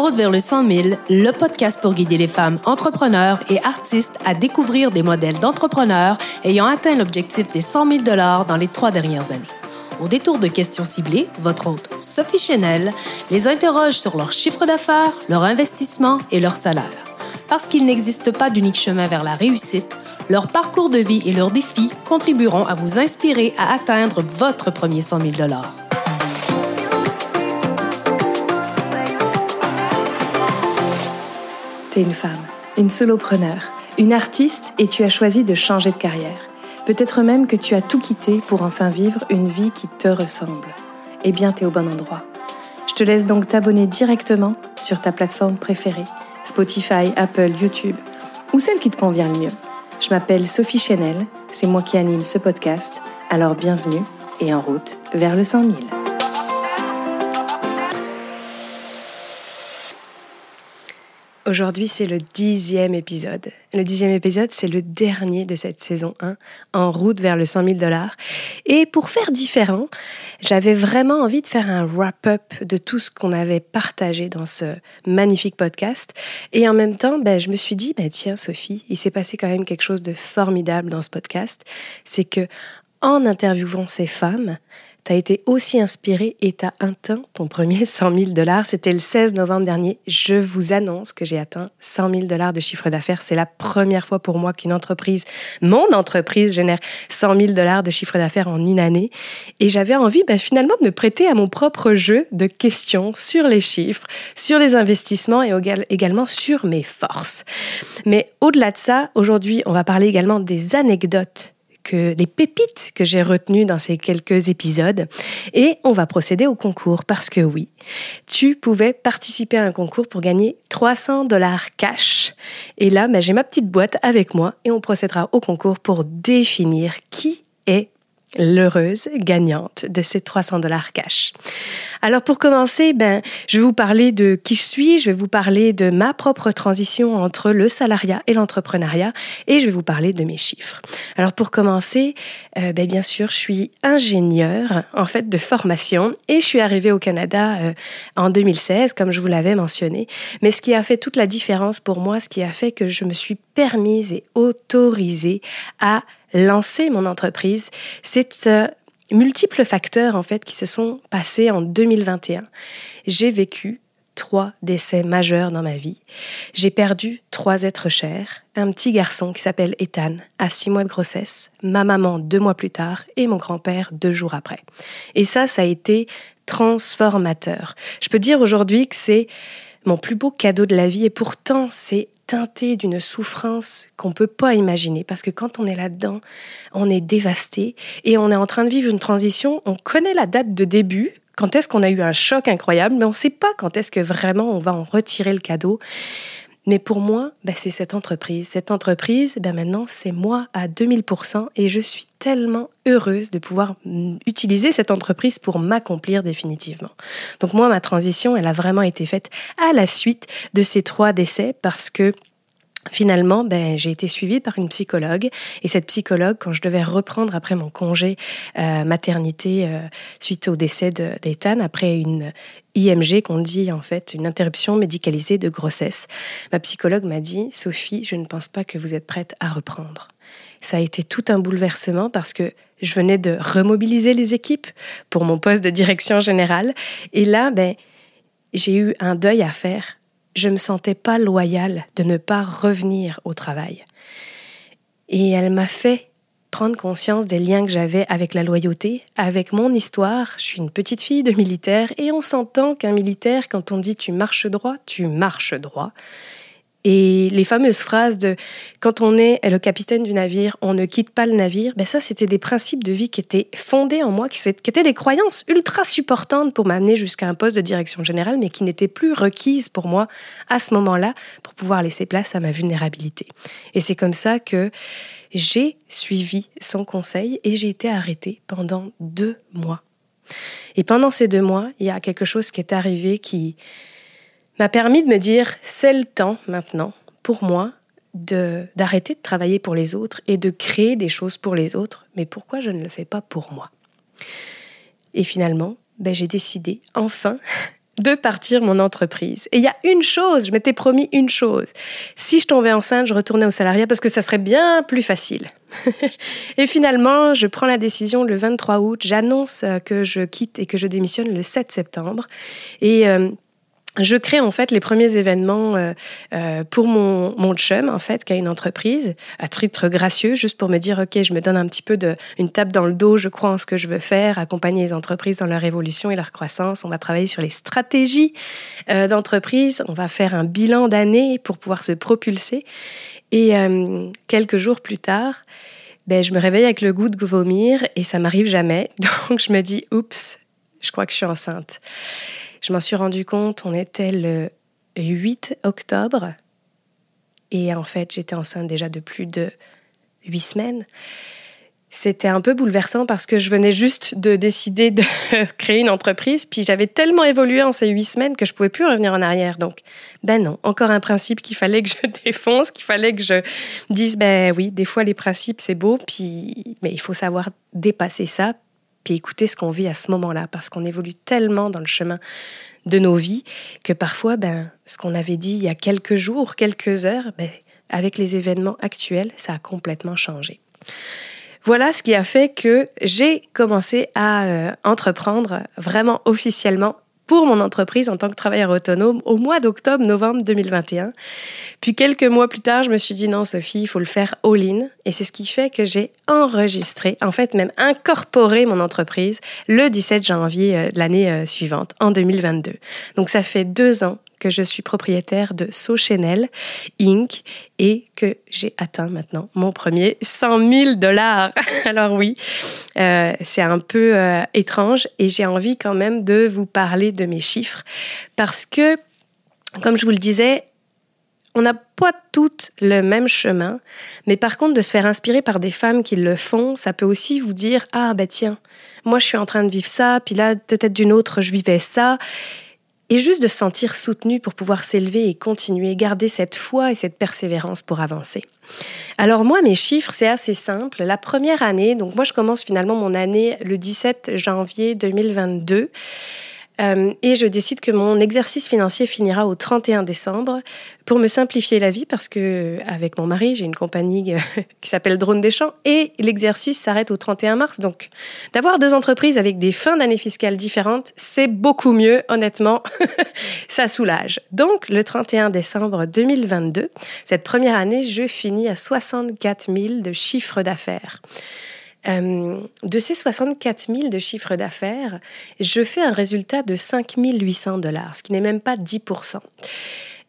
Route vers le 100 000, le podcast pour guider les femmes entrepreneurs et artistes à découvrir des modèles d'entrepreneurs ayant atteint l'objectif des 100 000 dans les trois dernières années. Au détour de questions ciblées, votre hôte Sophie Chenel les interroge sur leur chiffre d'affaires, leur investissement et leur salaire. Parce qu'il n'existe pas d'unique chemin vers la réussite, leur parcours de vie et leurs défis contribueront à vous inspirer à atteindre votre premier 100 000 T'es une femme, une solopreneur, une artiste et tu as choisi de changer de carrière. Peut-être même que tu as tout quitté pour enfin vivre une vie qui te ressemble. Eh bien, t'es au bon endroit. Je te laisse donc t'abonner directement sur ta plateforme préférée, Spotify, Apple, YouTube, ou celle qui te convient le mieux. Je m'appelle Sophie Chanel, c'est moi qui anime ce podcast, alors bienvenue et en route vers le 100 000. Aujourd'hui, c'est le dixième épisode. Le dixième épisode, c'est le dernier de cette saison 1, en route vers le 100 000 dollars. Et pour faire différent, j'avais vraiment envie de faire un wrap-up de tout ce qu'on avait partagé dans ce magnifique podcast. Et en même temps, ben, je me suis dit, ben, tiens, Sophie, il s'est passé quand même quelque chose de formidable dans ce podcast. C'est que, en interviewant ces femmes, tu as été aussi inspiré et tu as atteint ton premier 100 000 dollars. C'était le 16 novembre dernier. Je vous annonce que j'ai atteint 100 000 dollars de chiffre d'affaires. C'est la première fois pour moi qu'une entreprise, mon entreprise, génère 100 000 dollars de chiffre d'affaires en une année. Et j'avais envie bah, finalement de me prêter à mon propre jeu de questions sur les chiffres, sur les investissements et également sur mes forces. Mais au-delà de ça, aujourd'hui, on va parler également des anecdotes que les pépites que j'ai retenues dans ces quelques épisodes. Et on va procéder au concours parce que oui, tu pouvais participer à un concours pour gagner 300 dollars cash. Et là, ben, j'ai ma petite boîte avec moi et on procédera au concours pour définir qui est l'heureuse gagnante de ces 300 dollars cash. Alors pour commencer, ben, je vais vous parler de qui je suis, je vais vous parler de ma propre transition entre le salariat et l'entrepreneuriat et je vais vous parler de mes chiffres. Alors pour commencer, euh, ben, bien sûr, je suis ingénieure en fait de formation et je suis arrivée au Canada euh, en 2016 comme je vous l'avais mentionné. Mais ce qui a fait toute la différence pour moi, ce qui a fait que je me suis permise et autorisée à lancer mon entreprise, c'est euh, multiples facteurs en fait qui se sont passés en 2021. J'ai vécu trois décès majeurs dans ma vie. J'ai perdu trois êtres chers, un petit garçon qui s'appelle Ethan à six mois de grossesse, ma maman deux mois plus tard et mon grand-père deux jours après. Et ça, ça a été transformateur. Je peux dire aujourd'hui que c'est mon plus beau cadeau de la vie et pourtant c'est teinté d'une souffrance qu'on ne peut pas imaginer. Parce que quand on est là-dedans, on est dévasté et on est en train de vivre une transition. On connaît la date de début, quand est-ce qu'on a eu un choc incroyable, mais on ne sait pas quand est-ce que vraiment on va en retirer le cadeau. Mais pour moi, ben, c'est cette entreprise. Cette entreprise, ben, maintenant, c'est moi à 2000% et je suis tellement heureuse de pouvoir utiliser cette entreprise pour m'accomplir définitivement. Donc moi, ma transition, elle a vraiment été faite à la suite de ces trois décès parce que Finalement, ben, j'ai été suivie par une psychologue et cette psychologue, quand je devais reprendre après mon congé euh, maternité euh, suite au décès d'Ethan, après une IMG qu'on dit en fait une interruption médicalisée de grossesse, ma psychologue m'a dit Sophie, je ne pense pas que vous êtes prête à reprendre. Ça a été tout un bouleversement parce que je venais de remobiliser les équipes pour mon poste de direction générale et là, ben, j'ai eu un deuil à faire je me sentais pas loyale de ne pas revenir au travail. Et elle m'a fait prendre conscience des liens que j'avais avec la loyauté, avec mon histoire. Je suis une petite fille de militaire et on s'entend qu'un militaire, quand on dit tu marches droit, tu marches droit. Et les fameuses phrases de quand on est le capitaine du navire, on ne quitte pas le navire, ben ça, c'était des principes de vie qui étaient fondés en moi, qui étaient des croyances ultra supportantes pour m'amener jusqu'à un poste de direction générale, mais qui n'étaient plus requises pour moi à ce moment-là pour pouvoir laisser place à ma vulnérabilité. Et c'est comme ça que j'ai suivi son conseil et j'ai été arrêtée pendant deux mois. Et pendant ces deux mois, il y a quelque chose qui est arrivé qui m'a permis de me dire c'est le temps maintenant pour moi de d'arrêter de travailler pour les autres et de créer des choses pour les autres, mais pourquoi je ne le fais pas pour moi? Et finalement, ben, j'ai décidé enfin de partir mon entreprise. Et il y a une chose, je m'étais promis une chose. Si je tombais enceinte, je retournais au salariat parce que ça serait bien plus facile. et finalement, je prends la décision le 23 août. J'annonce euh, que je quitte et que je démissionne le 7 septembre. Et euh, je crée en fait les premiers événements euh, euh, pour mon, mon chum, en fait, qui a une entreprise, à titre gracieux, juste pour me dire, OK, je me donne un petit peu de, une tape dans le dos, je crois en ce que je veux faire, accompagner les entreprises dans leur évolution et leur croissance. On va travailler sur les stratégies euh, d'entreprise, on va faire un bilan d'année pour pouvoir se propulser. Et quelques jours plus tard, ben, je me réveille avec le goût de vomir et ça m'arrive jamais. Donc je me dis, oups, je crois que je suis enceinte. Je m'en suis rendu compte, on était le 8 octobre. Et en fait, j'étais enceinte déjà de plus de 8 semaines. C'était un peu bouleversant parce que je venais juste de décider de créer une entreprise, puis j'avais tellement évolué en ces huit semaines que je pouvais plus revenir en arrière. Donc, ben non, encore un principe qu'il fallait que je défonce, qu'il fallait que je dise, ben oui, des fois les principes c'est beau, puis mais il faut savoir dépasser ça, puis écouter ce qu'on vit à ce moment-là, parce qu'on évolue tellement dans le chemin de nos vies que parfois, ben, ce qu'on avait dit il y a quelques jours, quelques heures, ben, avec les événements actuels, ça a complètement changé. Voilà ce qui a fait que j'ai commencé à euh, entreprendre vraiment officiellement pour mon entreprise en tant que travailleur autonome au mois d'octobre-novembre 2021. Puis quelques mois plus tard, je me suis dit non, Sophie, il faut le faire all-in. Et c'est ce qui fait que j'ai enregistré, en fait même incorporé mon entreprise le 17 janvier euh, de l'année euh, suivante, en 2022. Donc ça fait deux ans que je suis propriétaire de So Chanel Inc. et que j'ai atteint maintenant mon premier 100 000 dollars. Alors oui, euh, c'est un peu euh, étrange et j'ai envie quand même de vous parler de mes chiffres parce que, comme je vous le disais, on n'a pas toutes le même chemin, mais par contre, de se faire inspirer par des femmes qui le font, ça peut aussi vous dire Ah, ben tiens, moi je suis en train de vivre ça, puis là, peut-être d'une autre, je vivais ça et juste de se sentir soutenu pour pouvoir s'élever et continuer, garder cette foi et cette persévérance pour avancer. Alors moi, mes chiffres, c'est assez simple. La première année, donc moi je commence finalement mon année le 17 janvier 2022. Euh, et je décide que mon exercice financier finira au 31 décembre pour me simplifier la vie parce que avec mon mari, j'ai une compagnie qui s'appelle Drone des Champs et l'exercice s'arrête au 31 mars. Donc d'avoir deux entreprises avec des fins d'année fiscales différentes, c'est beaucoup mieux, honnêtement. Ça soulage. Donc le 31 décembre 2022, cette première année, je finis à 64 000 de chiffre d'affaires. Euh, de ces 64 000 de chiffre d'affaires, je fais un résultat de 5 800 dollars, ce qui n'est même pas 10%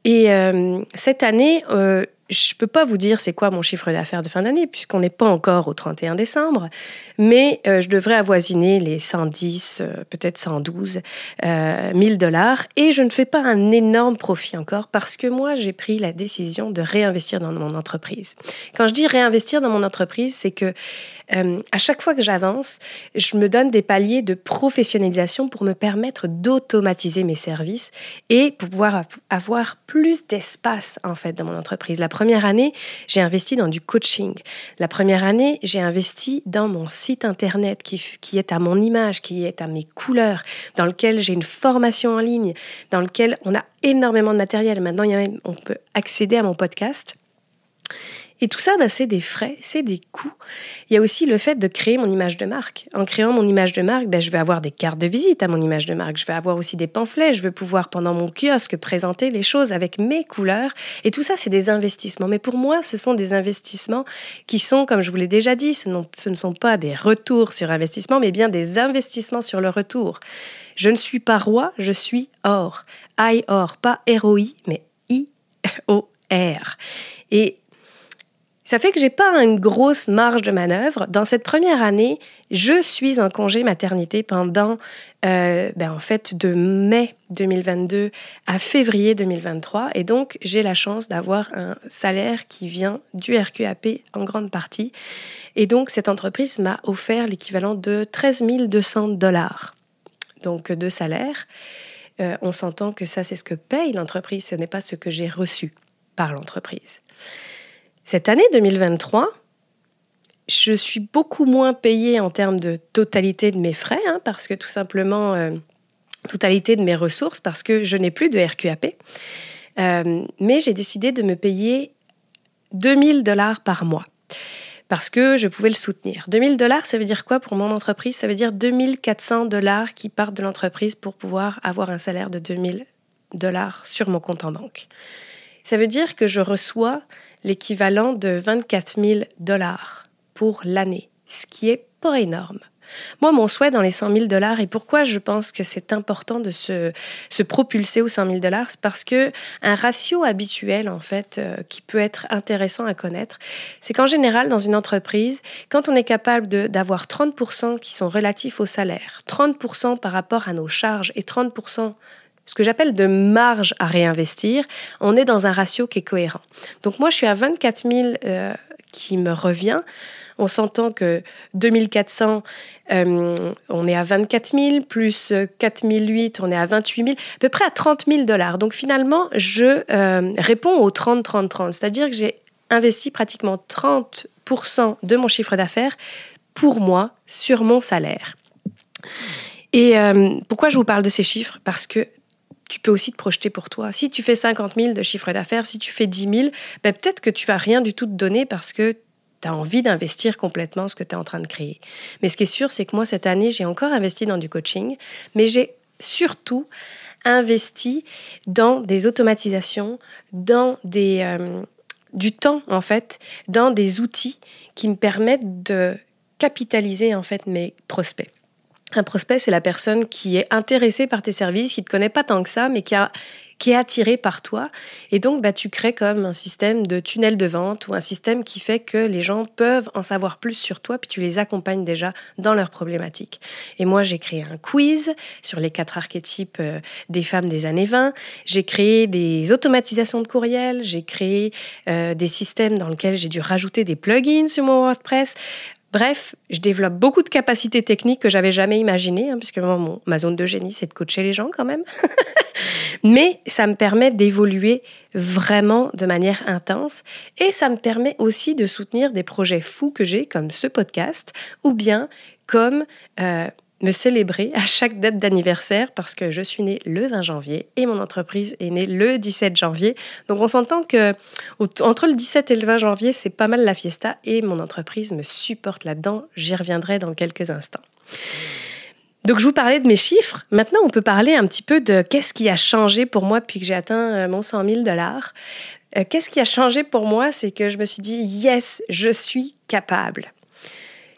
Et euh, cette année, euh, je ne peux pas vous dire c'est quoi mon chiffre d'affaires de fin d'année, puisqu'on n'est pas encore au 31 décembre, mais euh, je devrais avoisiner les 110, euh, peut-être 112 euh, 1000 dollars. Et je ne fais pas un énorme profit encore, parce que moi, j'ai pris la décision de réinvestir dans mon entreprise. Quand je dis réinvestir dans mon entreprise, c'est que euh, à chaque fois que j'avance, je me donne des paliers de professionnalisation pour me permettre d'automatiser mes services et pour pouvoir avoir plus d'espace, en fait, dans mon entreprise. Première année, j'ai investi dans du coaching. La première année, j'ai investi dans mon site internet qui, qui est à mon image, qui est à mes couleurs, dans lequel j'ai une formation en ligne, dans lequel on a énormément de matériel. Maintenant, on peut accéder à mon podcast. Et tout ça, bah, c'est des frais, c'est des coûts. Il y a aussi le fait de créer mon image de marque. En créant mon image de marque, bah, je vais avoir des cartes de visite à mon image de marque. Je vais avoir aussi des pamphlets. Je vais pouvoir, pendant mon kiosque, présenter les choses avec mes couleurs. Et tout ça, c'est des investissements. Mais pour moi, ce sont des investissements qui sont, comme je vous l'ai déjà dit, ce, ce ne sont pas des retours sur investissement, mais bien des investissements sur le retour. Je ne suis pas roi, je suis or. I or, pas ROI, mais I-O-R. Et ça fait que j'ai pas une grosse marge de manœuvre. Dans cette première année, je suis en congé maternité pendant, euh, ben en fait, de mai 2022 à février 2023. Et donc, j'ai la chance d'avoir un salaire qui vient du RQAP en grande partie. Et donc, cette entreprise m'a offert l'équivalent de 13 200 dollars. Donc, de salaire. Euh, on s'entend que ça, c'est ce que paye l'entreprise, ce n'est pas ce que j'ai reçu par l'entreprise. Cette année 2023, je suis beaucoup moins payée en termes de totalité de mes frais, hein, parce que tout simplement, euh, totalité de mes ressources parce que je n'ai plus de RQAP. Euh, mais j'ai décidé de me payer 2000 dollars par mois parce que je pouvais le soutenir. 2000 dollars, ça veut dire quoi pour mon entreprise? Ça veut dire 2400 dollars qui partent de l'entreprise pour pouvoir avoir un salaire de 2000 dollars sur mon compte en banque. Ça veut dire que je reçois l'équivalent de 24 000 dollars pour l'année, ce qui est pas énorme. Moi, mon souhait dans les 100 000 dollars, et pourquoi je pense que c'est important de se, se, propulser aux 100 000 dollars, c'est parce que un ratio habituel, en fait, euh, qui peut être intéressant à connaître, c'est qu'en général, dans une entreprise, quand on est capable d'avoir 30 qui sont relatifs au salaire, 30 par rapport à nos charges et 30 ce que j'appelle de marge à réinvestir, on est dans un ratio qui est cohérent. Donc moi, je suis à 24 000 euh, qui me revient on s'entend que 2400, euh, on est à 24 000, plus 4008, on est à 28 000, à peu près à 30 000 dollars. Donc finalement, je euh, réponds au 30-30-30, c'est-à-dire que j'ai investi pratiquement 30% de mon chiffre d'affaires pour moi sur mon salaire. Et euh, pourquoi je vous parle de ces chiffres? Parce que tu peux aussi te projeter pour toi. Si tu fais 50 000 de chiffre d'affaires, si tu fais 10 000, ben peut-être que tu vas rien du tout te donner parce que tu as envie d'investir complètement ce que tu es en train de créer. Mais ce qui est sûr, c'est que moi, cette année, j'ai encore investi dans du coaching, mais j'ai surtout investi dans des automatisations, dans des, euh, du temps, en fait, dans des outils qui me permettent de capitaliser, en fait, mes prospects. Un prospect, c'est la personne qui est intéressée par tes services, qui ne te connaît pas tant que ça, mais qui a qui est attiré par toi. Et donc, bah, tu crées comme un système de tunnel de vente ou un système qui fait que les gens peuvent en savoir plus sur toi, puis tu les accompagnes déjà dans leurs problématiques. Et moi, j'ai créé un quiz sur les quatre archétypes euh, des femmes des années 20. J'ai créé des automatisations de courriel. J'ai créé euh, des systèmes dans lesquels j'ai dû rajouter des plugins sur mon WordPress. Bref, je développe beaucoup de capacités techniques que j'avais jamais imaginées, hein, puisque ma zone de génie, c'est de coacher les gens quand même. Mais ça me permet d'évoluer vraiment de manière intense et ça me permet aussi de soutenir des projets fous que j'ai, comme ce podcast, ou bien comme euh, me célébrer à chaque date d'anniversaire parce que je suis née le 20 janvier et mon entreprise est née le 17 janvier. Donc on s'entend que entre le 17 et le 20 janvier, c'est pas mal la fiesta et mon entreprise me supporte là-dedans. J'y reviendrai dans quelques instants. Donc je vous parlais de mes chiffres. Maintenant, on peut parler un petit peu de qu'est-ce qui a changé pour moi depuis que j'ai atteint euh, mon 100 000 dollars. Euh, qu'est-ce qui a changé pour moi, c'est que je me suis dit, yes, je suis capable.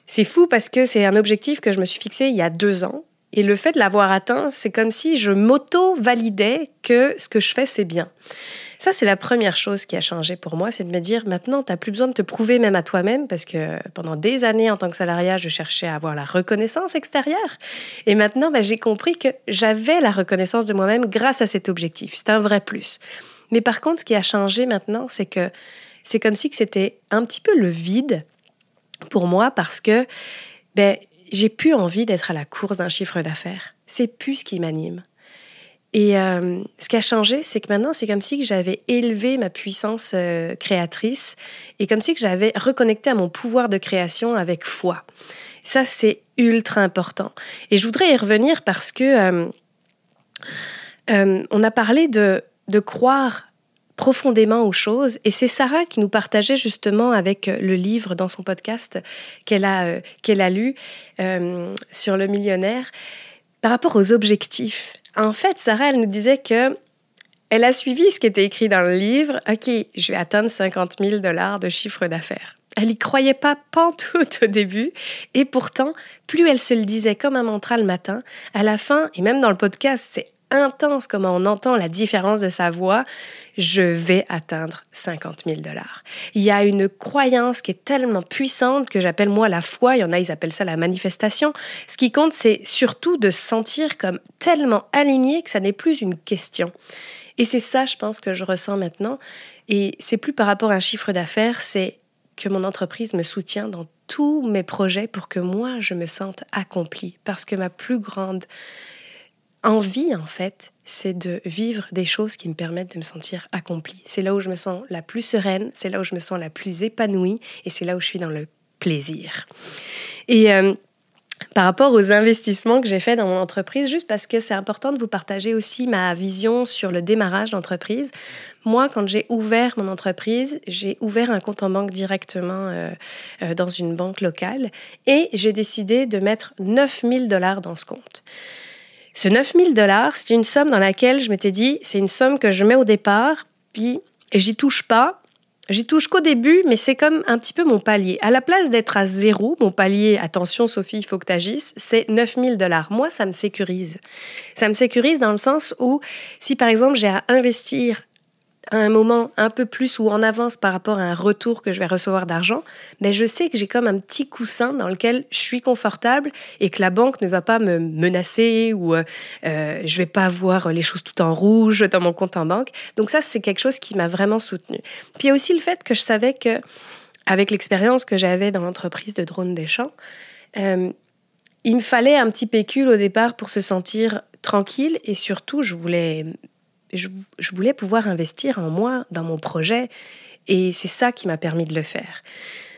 C'est fou parce que c'est un objectif que je me suis fixé il y a deux ans. Et le fait de l'avoir atteint, c'est comme si je m'auto-validais que ce que je fais, c'est bien. Ça, c'est la première chose qui a changé pour moi, c'est de me dire maintenant, tu n'as plus besoin de te prouver même à toi-même, parce que pendant des années, en tant que salariat, je cherchais à avoir la reconnaissance extérieure. Et maintenant, ben, j'ai compris que j'avais la reconnaissance de moi-même grâce à cet objectif. C'est un vrai plus. Mais par contre, ce qui a changé maintenant, c'est que c'est comme si c'était un petit peu le vide pour moi parce que ben, j'ai plus envie d'être à la course d'un chiffre d'affaires. C'est plus ce qui m'anime. Et euh, ce qui a changé, c'est que maintenant, c'est comme si j'avais élevé ma puissance euh, créatrice et comme si j'avais reconnecté à mon pouvoir de création avec foi. Ça, c'est ultra important. Et je voudrais y revenir parce que euh, on a parlé de, de croire profondément aux choses. Et c'est Sarah qui nous partageait justement avec le livre dans son podcast qu'elle a, qu'elle a lu sur le millionnaire par rapport aux objectifs. En fait, Sarah, elle nous disait que elle a suivi ce qui était écrit dans le livre. OK, je vais atteindre 50 000 dollars de chiffre d'affaires. Elle n'y croyait pas pantoute au début. Et pourtant, plus elle se le disait comme un mantra le matin, à la fin, et même dans le podcast, c'est intense comment on entend la différence de sa voix, je vais atteindre 50 000 dollars. Il y a une croyance qui est tellement puissante que j'appelle moi la foi, il y en a, ils appellent ça la manifestation. Ce qui compte, c'est surtout de se sentir comme tellement aligné que ça n'est plus une question. Et c'est ça, je pense, que je ressens maintenant. Et c'est plus par rapport à un chiffre d'affaires, c'est que mon entreprise me soutient dans tous mes projets pour que moi, je me sente accomplie. Parce que ma plus grande envie, en fait, c'est de vivre des choses qui me permettent de me sentir accomplie. C'est là où je me sens la plus sereine, c'est là où je me sens la plus épanouie et c'est là où je suis dans le plaisir. Et euh, par rapport aux investissements que j'ai faits dans mon entreprise, juste parce que c'est important de vous partager aussi ma vision sur le démarrage d'entreprise. Moi, quand j'ai ouvert mon entreprise, j'ai ouvert un compte en banque directement euh, euh, dans une banque locale et j'ai décidé de mettre 9000 dollars dans ce compte. Ce 9000 dollars, c'est une somme dans laquelle je m'étais dit, c'est une somme que je mets au départ, puis j'y touche pas J'y touche qu'au début, mais c'est comme un petit peu mon palier. À la place d'être à zéro, mon palier, attention Sophie, il faut que tu agisses, c'est 9000 dollars. Moi, ça me sécurise. Ça me sécurise dans le sens où si par exemple j'ai à investir à un moment un peu plus ou en avance par rapport à un retour que je vais recevoir d'argent, mais je sais que j'ai comme un petit coussin dans lequel je suis confortable et que la banque ne va pas me menacer ou euh, euh je vais pas voir les choses tout en rouge dans mon compte en banque. Donc ça, c'est quelque chose qui m'a vraiment soutenu. Puis aussi le fait que je savais que, avec l'expérience que j'avais dans l'entreprise de drone des champs, euh, il me fallait un petit pécule au départ pour se sentir tranquille et surtout, je voulais je, voulais pouvoir investir en moi, dans mon projet, et c'est ça qui m'a permis de le faire.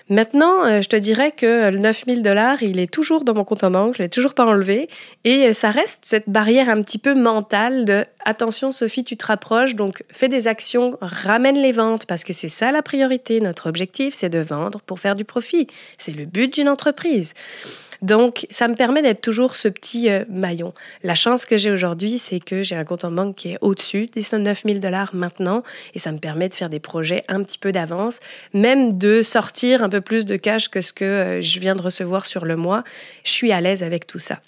Maintenant, euh, je te dirais que le 9000 dollars, il est toujours dans mon compte en banque, je l'ai toujours pas enlevé. Et euh, ça reste cette barrière un petit peu mentale de attention, Sophie, tu te rapproches, donc fais des actions, ramène les ventes, parce que c'est ça la priorité. Notre objectif, c'est de vendre pour faire du profit. C'est le but d'une entreprise. Donc, ça me permet d'être toujours ce petit euh, maillon. La chance que j'ai aujourd'hui, c'est que j'ai un compte en banque qui est au-dessus des 9 000 dollars maintenant, et ça me permet de faire des projets un petit peu d'avance, même de sortir un peu plus de cash que ce que euh, je viens de recevoir sur le mois. Je suis à l'aise avec tout ça.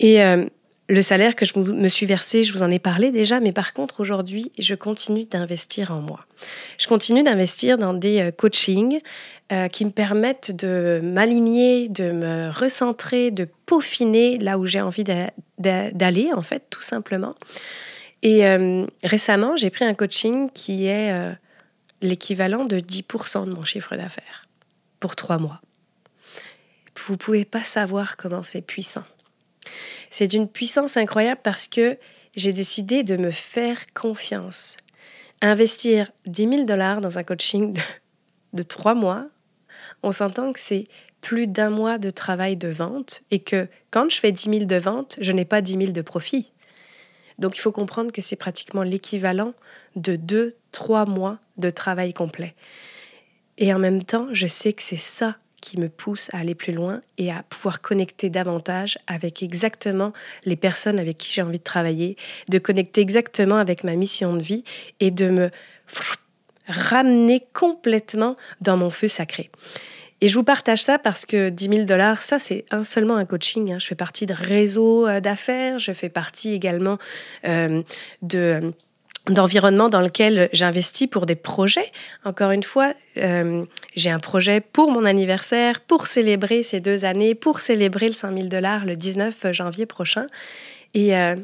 Et euh, le salaire que je me suis versé, je vous en ai parlé déjà, mais par contre, aujourd'hui, je continue d'investir en moi. Je continue d'investir dans des coachings euh, qui me permettent de m'aligner, de me recentrer, de peaufiner là où j'ai envie d'aller, en fait, tout simplement. Et euh, récemment, j'ai pris un coaching qui est l'équivalent de 10% de mon chiffre d'affaires pour trois mois. Vous ne pouvez pas savoir comment c'est puissant. C'est d'une puissance incroyable parce que j'ai décidé de me faire confiance. Investir 10 000 dollars dans un coaching de, trois mois, on s'entend que c'est plus d'un mois de travail de vente et que quand je fais 10 000 de vente, je n'ai pas 10 000 de profit. Donc il faut comprendre que c'est pratiquement l'équivalent de deux, trois mois de travail complet. Et en même temps, je sais que c'est ça qui me pousse à aller plus loin et à pouvoir connecter davantage avec exactement les personnes avec qui j'ai envie de travailler, de connecter exactement avec ma mission de vie et de me ramener complètement dans mon feu sacré. Et je vous partage ça parce que 10 000 dollars, ça, c'est un, seulement un coaching. Hein. Je fais partie de réseaux euh, d'affaires, je fais partie également euh, de d'environnement dans lequel j'investis pour des projets. Encore une fois, euh, j'ai un projet pour mon anniversaire, pour célébrer ces deux années, pour célébrer le 100 000 dollars le 19 janvier prochain. Et euh,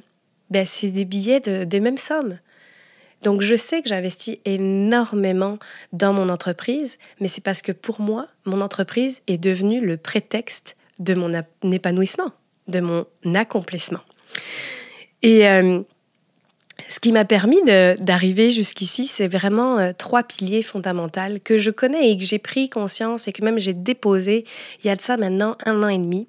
ben, c'est des billets de, des mêmes sommes. Donc je sais que j'investis énormément dans mon entreprise, mais c'est parce que pour moi, mon entreprise est devenue le prétexte de mon épanouissement, de mon accomplissement. Et euh, ce qui m'a permis d'arriver jusqu'ici, c'est vraiment euh, trois piliers fondamentaux que je connais et que j'ai pris conscience et que même j'ai déposé il y a de ça maintenant un an et demi.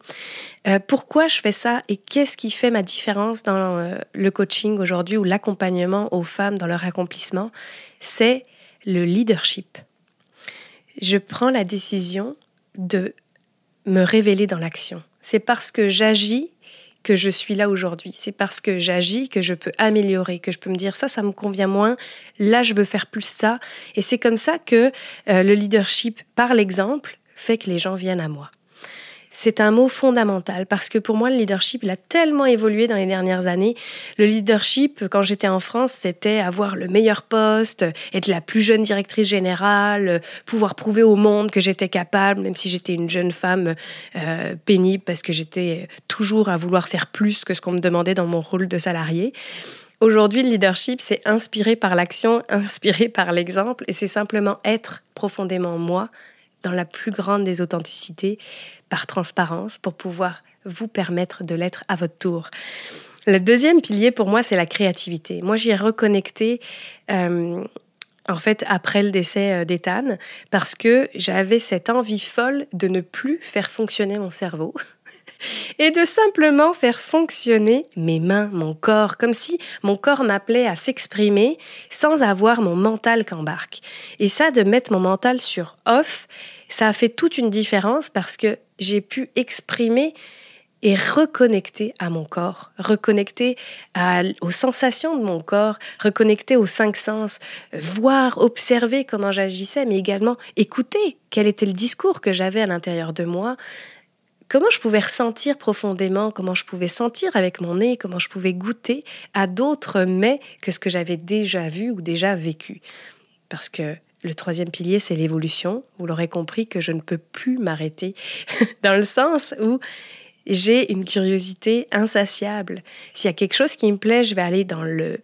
Euh, pourquoi je fais ça et qu'est-ce qui fait ma différence dans euh, le coaching aujourd'hui ou l'accompagnement aux femmes dans leur accomplissement? C'est le leadership. Je prends la décision de me révéler dans l'action. C'est parce que j'agis que je suis là aujourd'hui. C'est parce que j'agis que je peux améliorer, que je peux me dire ça, ça me convient moins, là je veux faire plus ça. Et c'est comme ça que euh, le leadership, par l'exemple, fait que les gens viennent à moi c'est un mot fondamental parce que pour moi, le leadership, il a tellement évolué dans les dernières années. Le leadership, quand j'étais en France, c'était avoir le meilleur poste, être la plus jeune directrice générale, pouvoir prouver au monde que j'étais capable, même si j'étais une jeune femme euh, pénible parce que j'étais toujours à vouloir faire plus que ce qu'on me demandait dans mon rôle de salarié. Aujourd'hui, le leadership, c'est inspiré par l'action, inspiré par l'exemple, et c'est simplement être profondément moi, dans la plus grande des authenticités, par transparence, pour pouvoir vous permettre de l'être à votre tour. Le deuxième pilier pour moi, c'est la créativité. Moi, j'y ai reconnecté euh, en fait, après le décès d'Ethan, parce que j'avais cette envie folle de ne plus faire fonctionner mon cerveau et de simplement faire fonctionner mes mains, mon corps, comme si mon corps m'appelait à s'exprimer sans avoir mon mental qu'embarque. Et ça, de mettre mon mental sur off, ça a fait toute une différence parce que j'ai pu exprimer et reconnecter à mon corps, reconnecter aux sensations de mon corps, reconnecter aux cinq sens, voir, observer comment j'agissais, mais également écouter quel était le discours que j'avais à l'intérieur de moi, comment je pouvais ressentir profondément, comment je pouvais sentir avec mon nez, comment je pouvais goûter à d'autres mets que ce que j'avais déjà vu ou déjà vécu. Parce que le troisième pilier, c'est l'évolution. Vous l'aurez compris que je ne peux plus m'arrêter, dans le sens où j'ai une curiosité insatiable. S'il y a quelque chose qui me plaît, je vais aller dans le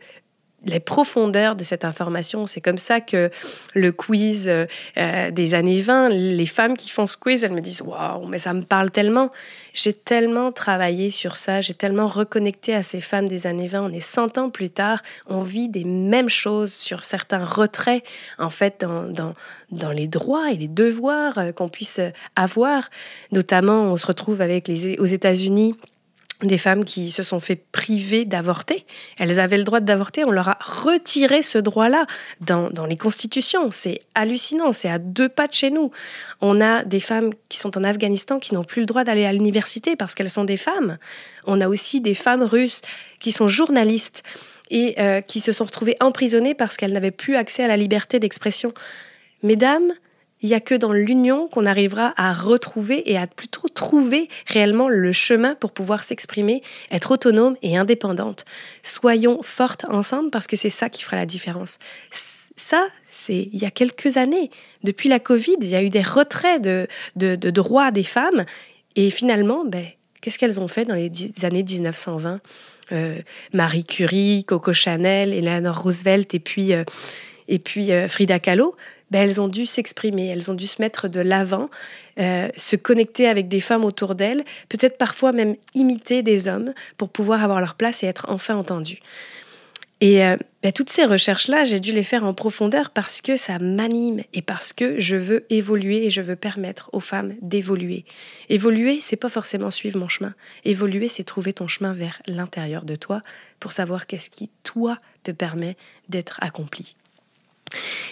les profondeurs de cette information. C'est comme ça que le quiz euh, euh, des années 20, les femmes qui font ce quiz, elles me disent Waouh, mais ça me parle tellement. J'ai tellement travaillé sur ça, j'ai tellement reconnecté à ces femmes des années 20. On est 100 ans plus tard, on vit des mêmes choses sur certains retraits, en fait, dans, dans, dans les droits et les devoirs euh, qu'on puisse avoir. Notamment, on se retrouve avec les, aux États-Unis des femmes qui se sont fait priver d'avorter. Elles avaient le droit d'avorter, on leur a retiré ce droit-là dans, dans, les constitutions. C'est hallucinant, c'est à deux pas de chez nous. On a des femmes qui sont en Afghanistan qui n'ont plus le droit d'aller à l'université parce qu'elles sont des femmes. On a aussi des femmes russes qui sont journalistes et euh, qui se sont retrouvées emprisonnées parce qu'elles n'avaient plus accès à la liberté d'expression. Mesdames, il n'y a que dans l'union qu'on arrivera à retrouver et à plutôt trouver réellement le chemin pour pouvoir s'exprimer, être autonome et indépendante. Soyons fortes ensemble parce que c'est ça qui fera la différence. Ça, c'est il y a quelques années. Depuis la Covid, il y a eu des retraits de, de, droits des femmes. Et finalement, ben, qu'est-ce qu'elles ont fait dans les années 1920 euh, Marie Curie, Coco Chanel, Eleanor Roosevelt et puis, euh, et puis euh, Frida Kahlo ben, elles ont dû s'exprimer, elles ont dû se mettre de l'avant, euh, se connecter avec des femmes autour d'elles, peut-être parfois même imiter des hommes pour pouvoir avoir leur place et être enfin entendues. Et euh, ben, toutes ces recherches-là, j'ai dû les faire en profondeur parce que ça m'anime et parce que je veux évoluer et je veux permettre aux femmes d'évoluer. Évoluer, c'est pas forcément suivre mon chemin. Évoluer, c'est trouver ton chemin vers l'intérieur de toi pour savoir qu'est-ce qui, toi, te permet d'être accompli.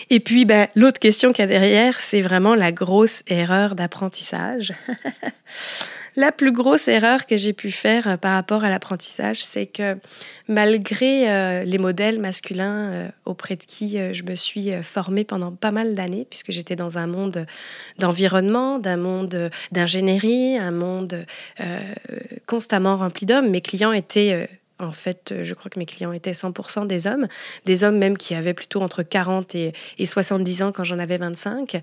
Et puis, ben, l'autre question qu'il y a derrière, c'est vraiment la grosse erreur d'apprentissage. la plus grosse erreur que j'ai pu faire euh, par rapport à l'apprentissage, c'est que malgré euh, les modèles masculins euh, auprès de qui je me suis formée pendant pas mal d'années, puisque j'étais dans un monde d'environnement, d'un monde d'ingénierie, un monde constamment rempli d'hommes, mes clients étaient en fait, je crois que mes clients étaient 100% des hommes, des hommes même qui avaient plutôt entre 40 et, 70 ans quand j'en avais 25.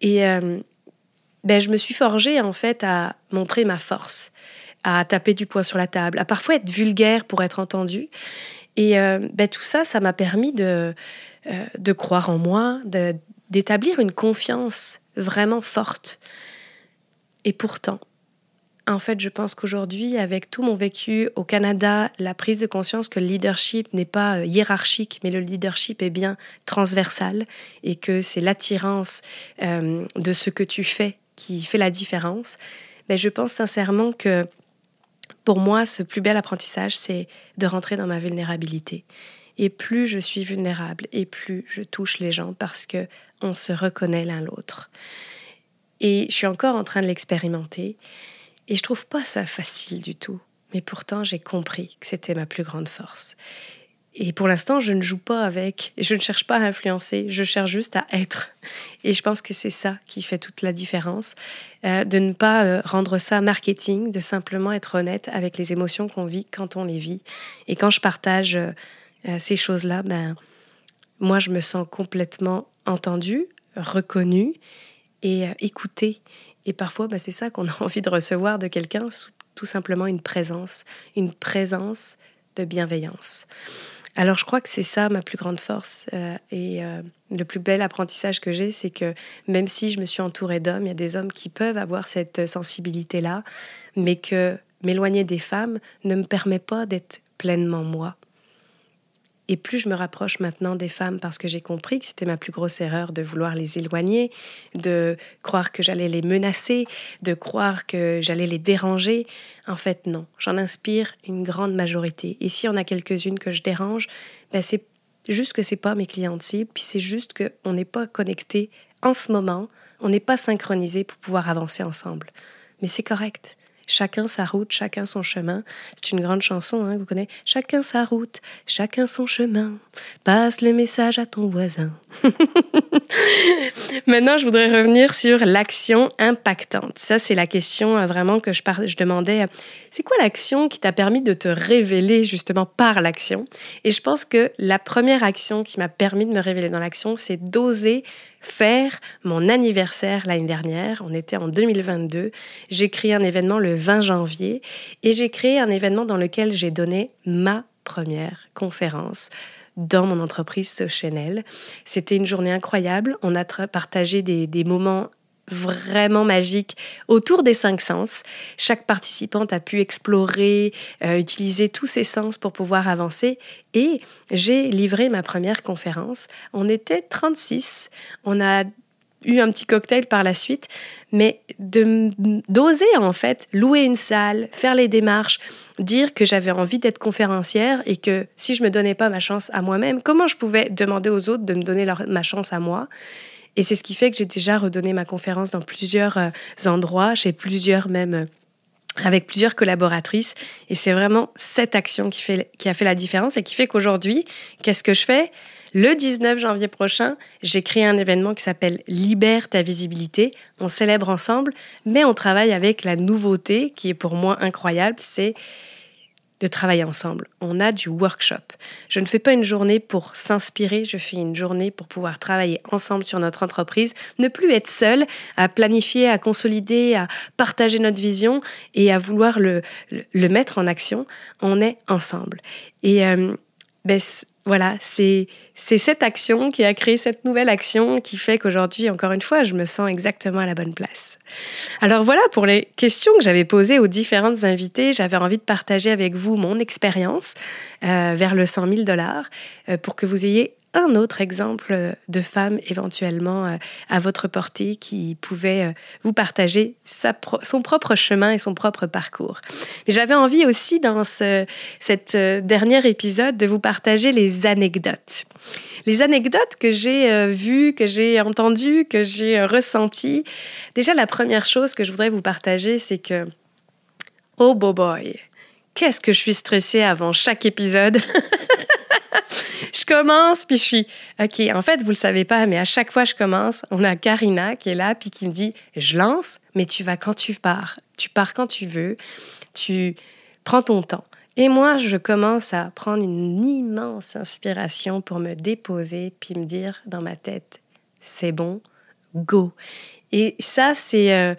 Et euh, ben, je me suis forgée en fait à montrer ma force, à taper du poing sur la table, à parfois être vulgaire pour être entendue. Et euh, ben, tout ça, ça m'a permis de, euh, de croire en moi, d'établir une confiance vraiment forte. Et pourtant, en fait, je pense qu'aujourd'hui, avec tout mon vécu au Canada, la prise de conscience que le leadership n'est pas euh, hiérarchique, mais le leadership est bien transversal et que c'est l'attirance euh, de ce que tu fais qui fait la différence, mais je pense sincèrement que pour moi, ce plus bel apprentissage, c'est de rentrer dans ma vulnérabilité. Et plus je suis vulnérable, et plus je touche les gens parce que on se reconnaît l'un l'autre. Et je suis encore en train de l'expérimenter. Et je trouve pas ça facile du tout. Mais pourtant, j'ai compris que c'était ma plus grande force. Et pour l'instant, je ne joue pas avec, je ne cherche pas à influencer, je cherche juste à être. Et je pense que c'est ça qui fait toute la différence, euh, de ne pas euh, rendre ça marketing, de simplement être honnête avec les émotions qu'on vit quand on les vit. Et quand je partage euh, ces choses-là, ben, moi, je me sens complètement entendue, reconnue et écoutée. Et parfois, bah, c'est ça qu'on a envie de recevoir de quelqu'un, tout simplement une présence, une présence de bienveillance. Alors je crois que c'est ça ma plus grande force euh, et euh, le plus bel apprentissage que j'ai, c'est que même si je me suis entourée d'hommes, il y a des hommes qui peuvent avoir cette sensibilité-là, mais que m'éloigner des femmes ne me permet pas d'être pleinement moi. Et plus je me rapproche maintenant des femmes parce que j'ai compris que c'était ma plus grosse erreur de vouloir les éloigner, de croire que j'allais les menacer, de croire que j'allais les déranger. En fait, non. J'en inspire une grande majorité. Et s'il y en a quelques-unes que je dérange, ben c'est juste que c'est pas mes clientes cibles, puis c'est juste qu'on n'est pas connecté en ce moment, on n'est pas synchronisé pour pouvoir avancer ensemble. Mais c'est correct. Chacun sa route, chacun son chemin. C'est une grande chanson, hein, vous connaissez. Chacun sa route, chacun son chemin. Passe le message à ton voisin. Maintenant, je voudrais revenir sur l'action impactante. Ça, c'est la question euh, vraiment que je, je demandais. Euh, c'est quoi l'action qui t'a permis de te révéler justement par l'action? Et je pense que la première action qui m'a permis de me révéler dans l'action, c'est d'oser faire mon anniversaire l'année dernière. On était en 2022. J'ai créé un événement le 20 janvier et j'ai créé un événement dans lequel j'ai donné ma première conférence dans mon entreprise Chanel. C'était une journée incroyable. On a partagé des, des moments vraiment magique autour des cinq sens. Chaque participante a pu explorer, euh, utiliser tous ses sens pour pouvoir avancer. Et j'ai livré ma première conférence. On était 36. On a eu un petit cocktail par la suite, mais d'oser en fait louer une salle, faire les démarches, dire que j'avais envie d'être conférencière et que si je me donnais pas ma chance à moi-même, comment je pouvais demander aux autres de me donner leur, ma chance à moi? Et c'est ce qui fait que j'ai déjà redonné ma conférence dans plusieurs euh, endroits, chez plusieurs même euh, avec plusieurs collaboratrices. Et c'est vraiment cette action qui, fait, qui a fait la différence et qui fait qu'aujourd'hui, qu'est-ce que je fais? Le 19 janvier prochain, j'ai créé un événement qui s'appelle Libère ta visibilité. On célèbre ensemble, mais on travaille avec la nouveauté qui est pour moi incroyable, c'est de travailler ensemble. On a du workshop. Je ne fais pas une journée pour s'inspirer, je fais une journée pour pouvoir travailler ensemble sur notre entreprise, ne plus être seul à planifier, à consolider, à partager notre vision et à vouloir le, mettre en action. On est ensemble. Et euh, ben, voilà, c'est cette action qui a créé cette nouvelle action qui fait qu'aujourd'hui, encore une fois, je me sens exactement à la bonne place. Alors voilà pour les questions que j'avais posées aux différentes invitées. J'avais envie de partager avec vous mon expérience euh, vers le 100 000 dollars euh, pour que vous ayez un autre exemple de femme éventuellement euh, à votre portée qui pouvait euh, vous partager son propre chemin et son propre parcours. Mais j'avais envie aussi dans ce euh, dernier épisode de vous partager les anecdotes. Les anecdotes que j'ai vues, que j'ai entendues, que j'ai ressenties. Déjà, la première chose que je voudrais vous partager, c'est que, oh boy, qu'est-ce que je suis stressée avant chaque épisode je commence, puis je suis, OK, en fait, vous le savez pas, mais à chaque fois je commence, on a Karina qui est là, puis qui me dit, je lance, mais tu vas quand tu pars. Tu pars quand tu veux, tu prends ton temps. Et moi, je commence à prendre une immense inspiration pour me déposer, puis me dire dans ma tête, c'est bon, go. Et ça, c'est euh,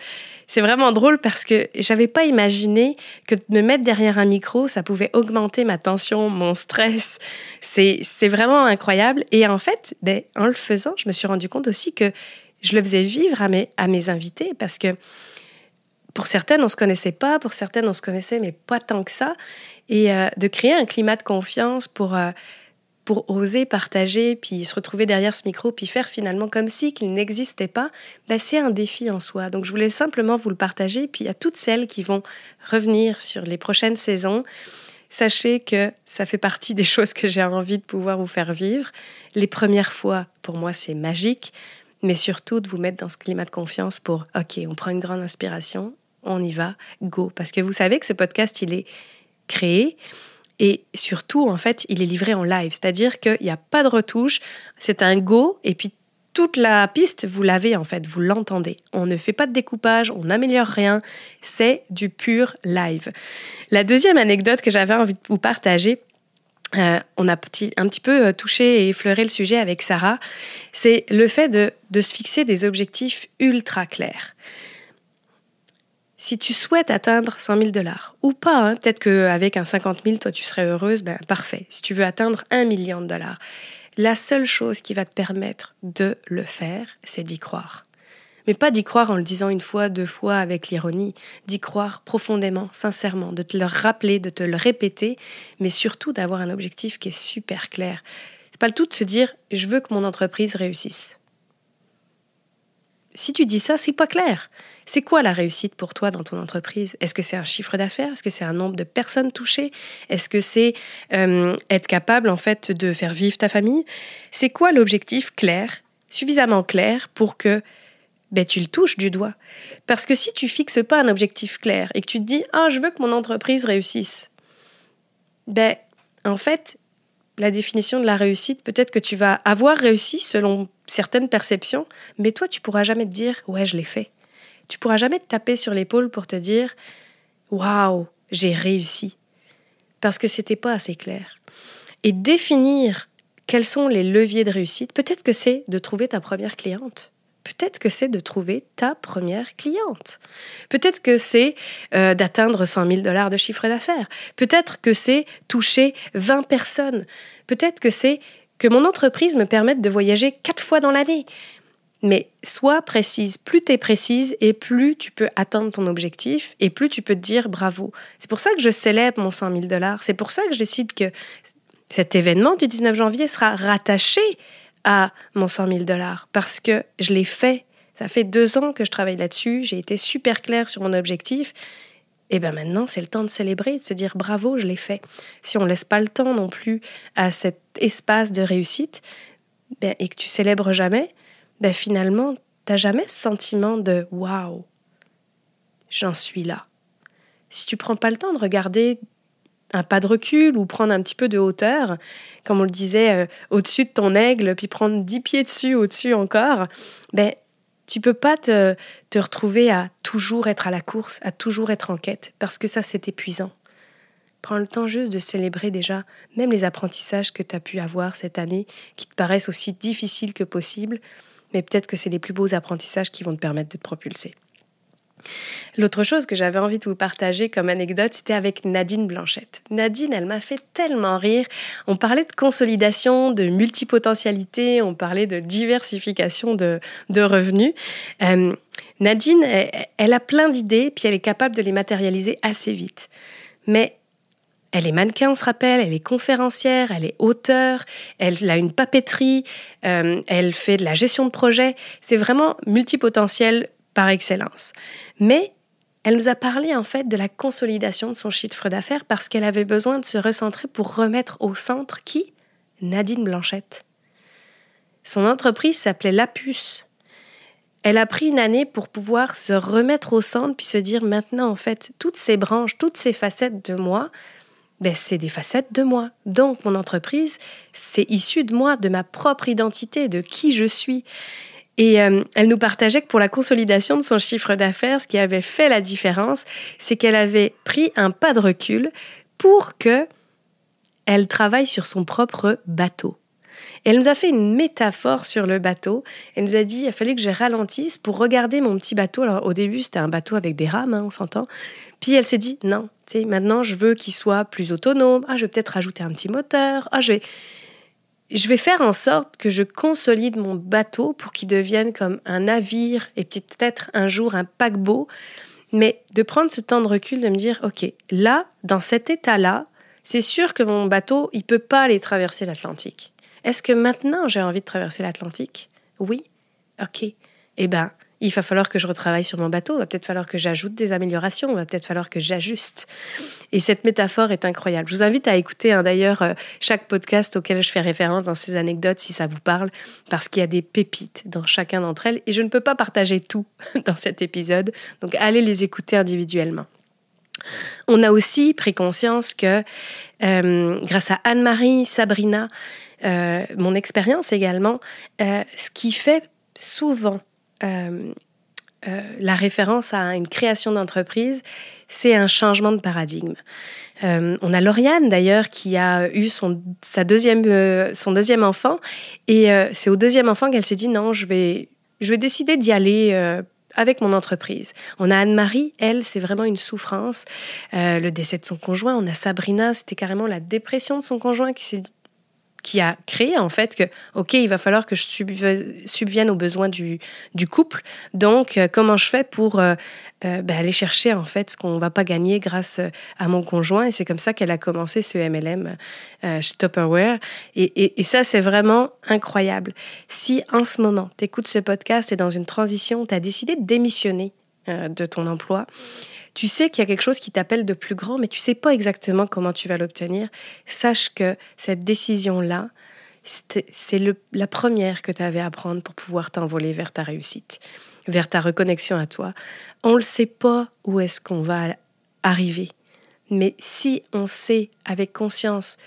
c'est vraiment drôle parce que j'avais pas imaginé que de me mettre derrière un micro, ça pouvait augmenter ma tension, mon stress. C'est vraiment incroyable. Et en fait, ben, en le faisant, je me suis rendu compte aussi que je le faisais vivre à mes, à mes invités parce que pour certaines, on se connaissait pas, pour certaines, on se connaissait, mais pas tant que ça. Et euh, de créer un climat de confiance pour... Euh, pour oser partager, puis se retrouver derrière ce micro, puis faire finalement comme si qu'il n'existait pas, ben c'est un défi en soi. Donc je voulais simplement vous le partager, puis à toutes celles qui vont revenir sur les prochaines saisons, sachez que ça fait partie des choses que j'ai envie de pouvoir vous faire vivre. Les premières fois, pour moi, c'est magique, mais surtout de vous mettre dans ce climat de confiance pour, OK, on prend une grande inspiration, on y va, go. Parce que vous savez que ce podcast, il est créé et surtout, en fait, il est livré en live, c'est-à-dire qu'il n'y a pas de retouche, c'est un go, et puis toute la piste, vous l'avez en fait, vous l'entendez. On ne fait pas de découpage, on n'améliore rien, c'est du pur live. La deuxième anecdote que j'avais envie de vous partager, euh, on a un petit peu euh, touché et effleuré le sujet avec Sarah, c'est le fait de se fixer des objectifs ultra clairs si tu souhaites atteindre 100 000 dollars, ou pas, hein, peut-être qu'avec un 50 000, toi, tu serais heureuse, ben parfait. Si tu veux atteindre un million de dollars, la seule chose qui va te permettre de le faire, c'est d'y croire. Mais pas d'y croire en le disant une fois, deux fois avec l'ironie, d'y croire profondément, sincèrement, de te le rappeler, de te le répéter, mais surtout d'avoir un objectif qui est super clair. C'est pas le tout de se dire je veux que mon entreprise réussisse. Si tu dis ça, c'est pas clair. C'est quoi la réussite pour toi dans ton entreprise? Est-ce que c'est un chiffre d'affaires? Est-ce que c'est un nombre de personnes touchées? Est-ce que c'est euh, être capable en fait de faire vivre ta famille? C'est quoi l'objectif clair, suffisamment clair pour que ben, tu le touches du doigt? Parce que si tu fixes pas un objectif clair et que tu te dis ah je veux que mon entreprise réussisse, ben en fait la définition de la réussite, peut-être que tu vas avoir réussi selon certaines perceptions, mais toi tu pourras jamais te dire ouais je l'ai fait. Tu pourras jamais te taper sur l'épaule pour te dire waouh j'ai réussi parce que c'était pas assez clair. Et définir quels sont les leviers de réussite, peut-être que c'est de trouver ta première cliente. Peut-être que c'est de trouver ta première cliente. Peut-être que c'est euh, d'atteindre 100 000 dollars de chiffre d'affaires. Peut-être que c'est toucher 20 personnes. Peut-être que c'est que mon entreprise me permette de voyager quatre fois dans l'année. Mais sois précise. Plus tu es précise et plus tu peux atteindre ton objectif et plus tu peux te dire bravo. C'est pour ça que je célèbre mon 100 000 dollars. C'est pour ça que je décide que cet événement du 19 janvier sera rattaché à mon 100 000 dollars parce que je l'ai fait. Ça fait deux ans que je travaille là-dessus. J'ai été super claire sur mon objectif. Et bien maintenant, c'est le temps de célébrer, de se dire bravo, je l'ai fait. Si on ne laisse pas le temps non plus à cet espace de réussite ben, et que tu célèbres jamais, ben, finalement, tu n'as jamais ce sentiment de waouh, j'en suis là. Si tu prends pas le temps de regarder un pas de recul ou prendre un petit peu de hauteur, comme on le disait, euh, au-dessus de ton aigle, puis prendre dix pieds dessus, au-dessus encore, ben, tu peux pas te, te retrouver à toujours être à la course, à toujours être en quête, parce que ça, c'est épuisant. Prends le temps juste de célébrer déjà, même les apprentissages que tu as pu avoir cette année, qui te paraissent aussi difficiles que possible, mais peut-être que c'est les plus beaux apprentissages qui vont te permettre de te propulser. L'autre chose que j'avais envie de vous partager comme anecdote, c'était avec Nadine Blanchette. Nadine, elle m'a fait tellement rire. On parlait de consolidation, de multipotentialité, on parlait de diversification de, revenus. Euh, Nadine, elle, a plein d'idées, puis elle est capable de les matérialiser assez vite. Mais elle est mannequin, on se rappelle, elle est conférencière, elle est auteure, elle a une papeterie, euh, elle fait de la gestion de projet. C'est vraiment multipotentiel par excellence. Mais elle nous a parlé en fait de la consolidation de son chiffre d'affaires parce qu'elle avait besoin de se recentrer pour remettre au centre qui? Nadine Blanchette. Son entreprise s'appelait Lapus. Elle a pris une année pour pouvoir se remettre au centre puis se dire maintenant en fait toutes ces branches, toutes ces facettes de moi, ben, c'est des facettes de moi. Donc mon entreprise, c'est issu de moi, de ma propre identité, de qui je suis. Et euh, elle nous partageait que pour la consolidation de son chiffre d'affaires, ce qui avait fait la différence, c'est qu'elle avait pris un pas de recul pour que elle travaille sur son propre bateau. Elle nous a fait une métaphore sur le bateau. Elle nous a dit il fallait que je ralentisse pour regarder mon petit bateau. Alors au début, c'était un bateau avec des rames, hein, on s'entend. Puis elle s'est dit non, maintenant je veux qu'il soit plus autonome. Ah, je vais peut-être rajouter un petit moteur. Ah, je vais je vais faire en sorte que je consolide mon bateau pour qu'il devienne comme un navire et peut-être un jour un paquebot. Mais de prendre ce temps de recul, de me dire, OK, là, dans cet état-là, c'est sûr que mon bateau, il peut pas aller traverser l'Atlantique. Est-ce que maintenant j'ai envie de traverser l'Atlantique? Oui. OK. Eh bien, il va falloir que je retravaille sur mon bateau, il va peut-être falloir que j'ajoute des améliorations, il va peut-être falloir que j'ajuste. Et cette métaphore est incroyable. Je vous invite à écouter hein, d'ailleurs euh, chaque podcast auquel je fais référence dans ces anecdotes si ça vous parle, parce qu'il y a des pépites dans chacun d'entre elles et je ne peux pas partager tout dans cet épisode, donc allez les écouter individuellement. On a aussi pris conscience que euh, grâce à Anne-Marie, Sabrina, euh, mon expérience également, ce qui fait souvent euh, euh, la référence à une création d'entreprise, c'est un changement de paradigme. Euh, on a Lauriane d'ailleurs qui a eu son, sa deuxième, son deuxième enfant et c'est au deuxième enfant qu'elle s'est dit non, je vais, je vais décider d'y aller avec mon entreprise. On a Anne-Marie, elle, c'est vraiment une souffrance, le décès de son conjoint. On a Sabrina, c'était carrément la dépression de son conjoint qui s'est dit qui a créé en fait que, OK, il va falloir que je subvienne aux besoins du, du couple. Donc, euh, comment je fais pour euh, euh, ben, aller chercher en fait ce qu'on va pas gagner grâce à mon conjoint? Et c'est comme ça qu'elle a commencé ce MLM chez Tupperware. Et, et, ça, c'est vraiment incroyable. Si en ce moment, tu écoutes ce podcast et dans une transition, tu as décidé de démissionner de ton emploi, tu sais qu'il y a quelque chose qui t'appelle de plus grand, mais tu sais pas exactement comment tu vas l'obtenir. Sache que cette décision-là, c'est la première que tu avais à prendre pour pouvoir t'envoler vers ta réussite, vers ta reconnexion à toi. On ne sait pas où est-ce qu'on va arriver, mais si on sait avec conscience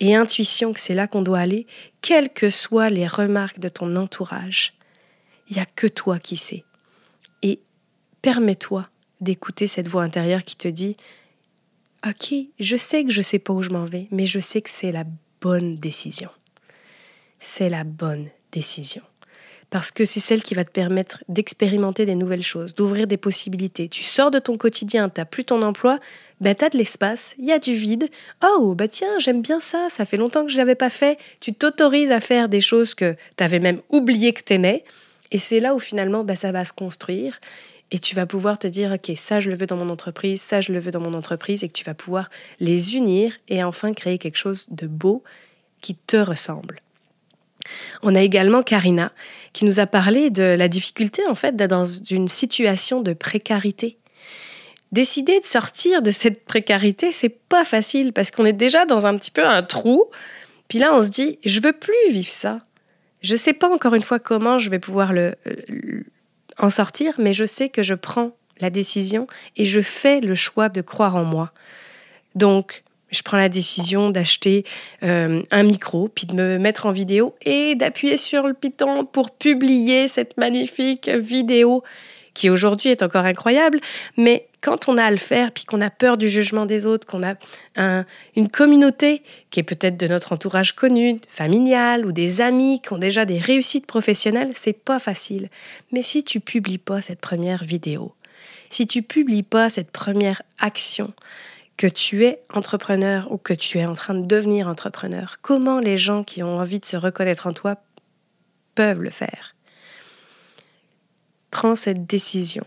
et intuition que c'est là qu'on doit aller, quelles que soient les remarques de ton entourage, il n'y a que toi qui sais. Et permets-toi d'écouter cette voix intérieure qui te dit Ok, je sais que je sais pas où je m'en vais, mais je sais que c'est la bonne décision. C'est la bonne décision. Parce que c'est celle qui va te permettre d'expérimenter des nouvelles choses, d'ouvrir des possibilités. Tu sors de ton quotidien, tu n'as plus ton emploi, ben tu as de l'espace, il y a du vide. Oh, bah tiens, j'aime bien ça, ça fait longtemps que je ne l'avais pas fait. Tu t'autorises à faire des choses que tu avais même oublié que tu aimais. Et c'est là où finalement ben, ça va se construire et tu vas pouvoir te dire, OK, ça je le veux dans mon entreprise, ça je le veux dans mon entreprise, et que tu vas pouvoir les unir et enfin créer quelque chose de beau qui te ressemble. On a également Karina qui nous a parlé de la difficulté en fait d'être dans une situation de précarité. Décider de sortir de cette précarité, c'est pas facile parce qu'on est déjà dans un petit peu un trou. Puis là, on se dit, je veux plus vivre ça. Je sais pas encore une fois comment je vais pouvoir le, en sortir, mais je sais que je prends la décision et je fais le choix de croire en moi. Donc, je prends la décision d'acheter euh, un micro, puis de me mettre en vidéo et d'appuyer sur le piton pour publier cette magnifique vidéo qui aujourd'hui est encore incroyable, mais quand on a à le faire, puis qu'on a peur du jugement des autres, qu'on a une communauté qui est peut-être de notre entourage connu, familial, ou des amis qui ont déjà des réussites professionnelles, c'est pas facile. Mais si tu publies pas cette première vidéo, si tu publies pas cette première action, que tu es entrepreneur ou que tu es en train de devenir entrepreneur, comment les gens qui ont envie de se reconnaître en toi peuvent le faire? Prends cette décision.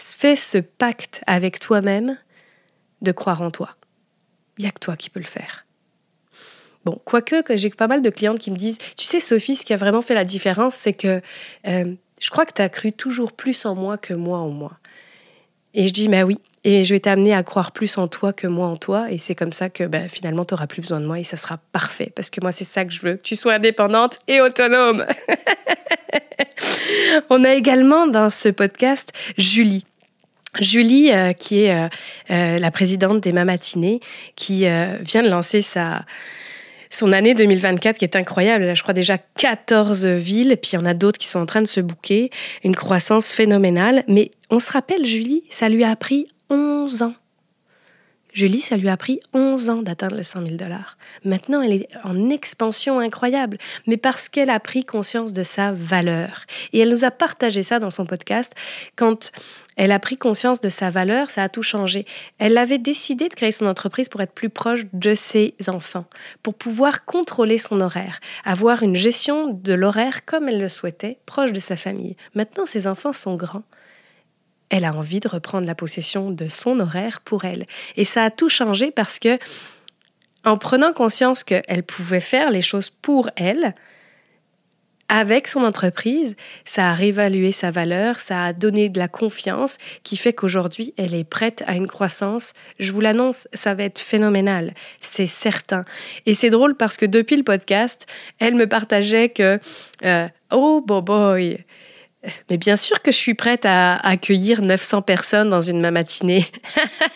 Fais ce pacte avec toi-même de croire en toi. Il n'y a que toi qui peux le faire. Bon, quoique que j'ai pas mal de clientes qui me disent, tu sais Sophie, ce qui a vraiment fait la différence, c'est que euh, je crois que tu as cru toujours plus en moi que moi en moi. Et je dis, bah oui, et je vais t'amener à croire plus en toi que moi en toi. Et c'est comme ça que ben, finalement, tu n'auras plus besoin de moi et ça sera parfait. Parce que moi, c'est ça que je veux, que tu sois indépendante et autonome. On a également dans ce podcast Julie. Julie, euh, qui est euh, euh, la présidente des Matinées, qui vient de lancer sa, son année 2024 qui est incroyable. Là, je crois déjà 14 villes, puis il y en a d'autres qui sont en train de se bouquer. Une croissance phénoménale. Mais on se rappelle, Julie, ça lui a pris 11 ans Julie, ça lui a pris 11 ans d'atteindre les 100 000 dollars. Maintenant, elle est en expansion incroyable, mais parce qu'elle a pris conscience de sa valeur. Et elle nous a partagé ça dans son podcast. Quand elle a pris conscience de sa valeur, ça a tout changé. Elle avait décidé de créer son entreprise pour être plus proche de ses enfants, pour pouvoir contrôler son horaire, avoir une gestion de l'horaire comme elle le souhaitait, proche de sa famille. Maintenant, ses enfants sont grands elle a envie de reprendre la possession de son horaire pour elle. Et ça a tout changé parce que, en prenant conscience qu'elle pouvait faire les choses pour elle, avec son entreprise, ça a réévalué sa valeur, ça a donné de la confiance qui fait qu'aujourd'hui, elle est prête à une croissance. Je vous l'annonce, ça va être phénoménal, c'est certain. Et c'est drôle parce que depuis le podcast, elle me partageait que, euh, oh boy, mais bien sûr que je suis prête à accueillir 900 personnes dans une matinée.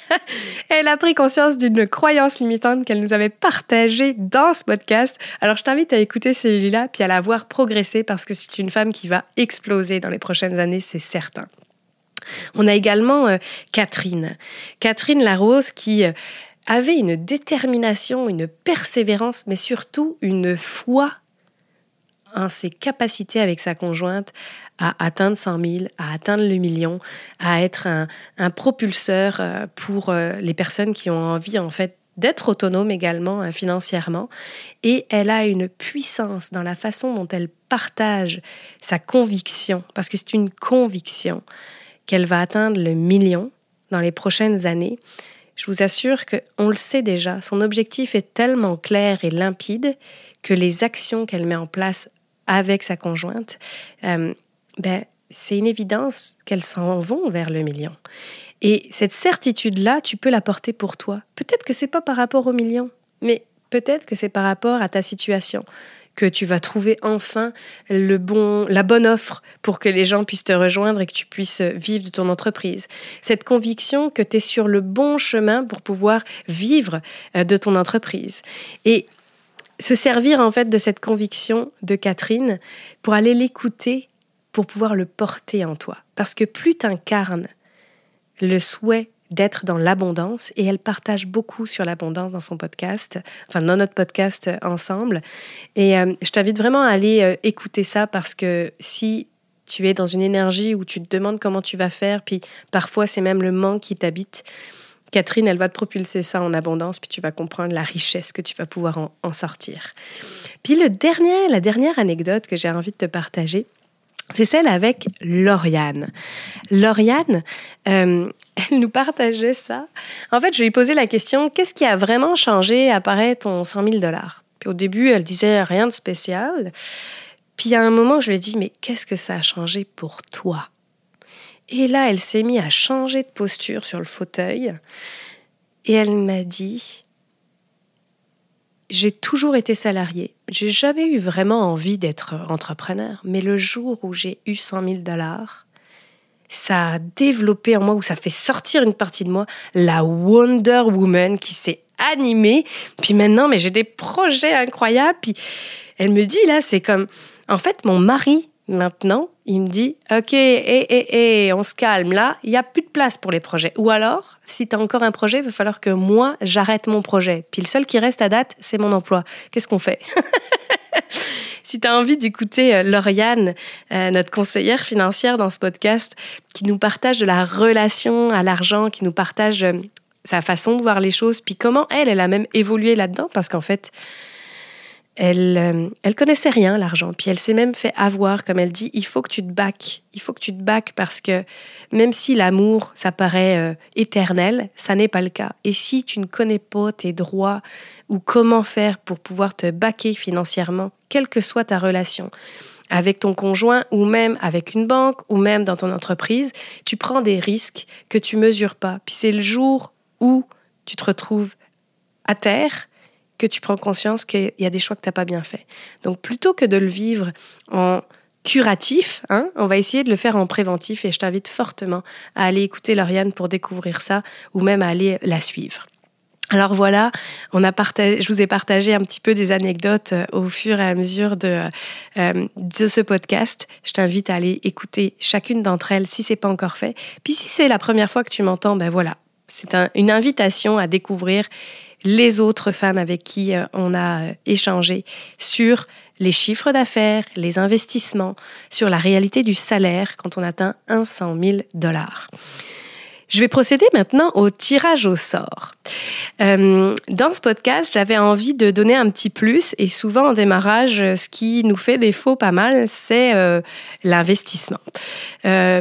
Elle a pris conscience d'une croyance limitante qu'elle nous avait partagée dans ce podcast. Alors je t'invite à écouter celui-là puis à la voir progresser parce que c'est une femme qui va exploser dans les prochaines années, c'est certain. On a également euh, Catherine. Catherine Larose qui euh, avait une détermination, une persévérance, mais surtout une foi en ses capacités avec sa conjointe à atteindre 100 000, à atteindre le million, à être un, propulseur euh, pour euh, les personnes qui ont envie en fait d'être autonome également hein, financièrement. Et elle a une puissance dans la façon dont elle partage sa conviction, parce que c'est une conviction qu'elle va atteindre le million dans les prochaines années. Je vous assure qu'on le sait déjà, son objectif est tellement clair et limpide que les actions qu'elle met en place avec sa conjointe, euh, ben, c'est une évidence qu'elles s'en vont vers le million. Et cette certitude-là, tu peux la porter pour toi. Peut-être que c'est pas par rapport au million, mais peut-être que c'est par rapport à ta situation que tu vas trouver enfin le bon, la bonne offre pour que les gens puissent te rejoindre et que tu puisses vivre de ton entreprise. Cette conviction que tu es sur le bon chemin pour pouvoir vivre euh, de ton entreprise. Et se servir en fait de cette conviction de Catherine pour aller l'écouter, pour pouvoir le porter en toi. Parce que plus tu incarnes le souhait d'être dans l'abondance et elle partage beaucoup sur l'abondance dans son podcast, enfin dans notre podcast ensemble. Et euh, je t'invite vraiment à aller euh, écouter ça parce que si tu es dans une énergie où tu te demandes comment tu vas faire, puis parfois c'est même le manque qui t'habite, Catherine, elle va te propulser ça en abondance, puis tu vas comprendre la richesse que tu vas pouvoir en, en sortir. Puis le dernier, la dernière anecdote que j'ai envie de te partager, c'est celle avec Lauriane. Lauriane, euh, elle nous partageait ça. En fait, je lui ai posé la question qu'est-ce qui a vraiment changé après ton 100 000 dollars? Puis au début, elle disait rien de spécial. Puis à un moment, je lui ai dit mais qu'est-ce que ça a changé pour toi? Et là, elle s'est mise à changer de posture sur le fauteuil et elle m'a dit j'ai toujours été salariée. J'ai jamais eu vraiment envie d'être entrepreneur. Mais le jour où j'ai eu 100 000 dollars, ça a développé en moi, ou ça fait sortir une partie de moi, la Wonder Woman qui s'est animée. Puis maintenant, mais j'ai des projets incroyables. Puis elle me dit, là, c'est comme, en fait, mon mari Maintenant, il me dit Ok, et on se calme là, il n'y a plus de place pour les projets. Ou alors, si tu as encore un projet, il va falloir que moi, j'arrête mon projet. Puis le seul qui reste à date, c'est mon emploi. Qu'est-ce qu'on fait? Si tu as envie d'écouter euh, Lauriane, euh, notre conseillère financière dans ce podcast, qui nous partage de la relation à l'argent, qui nous partage euh, sa façon de voir les choses, puis comment elle, elle a même évolué là-dedans, parce qu'en fait, elle, euh, elle connaissait rien, l'argent. Puis elle s'est même fait avoir, comme elle dit, il faut que tu te baques. Il faut que tu te baques parce que même si l'amour, ça paraît euh, éternel, ça n'est pas le cas. Et si tu ne connais pas tes droits ou comment faire pour pouvoir te baquer financièrement, quelle que soit ta relation, avec ton conjoint ou même avec une banque ou même dans ton entreprise, tu prends des risques que tu mesures pas. Puis c'est le jour où tu te retrouves à terre que tu prends conscience qu'il y a des choix que tu n'as pas bien fait. Donc plutôt que de le vivre en curatif, hein, on va essayer de le faire en préventif et je t'invite fortement à aller écouter Lauriane pour découvrir ça ou même à aller la suivre. Alors voilà, on a partagé, je vous ai partagé un petit peu des anecdotes euh, au fur et à mesure de, euh, de ce podcast. Je t'invite à aller écouter chacune d'entre elles si c'est pas encore fait. Puis si c'est la première fois que tu m'entends, ben voilà, c'est une invitation à découvrir les autres femmes avec qui euh, on a euh, échangé sur les chiffres d'affaires, les investissements, sur la réalité du salaire quand on atteint 100 000 dollars. Je vais procéder maintenant au tirage au sort. Euh, dans ce podcast, j'avais envie de donner un petit plus et souvent en démarrage, ce qui nous fait défaut pas mal, c'est l'investissement.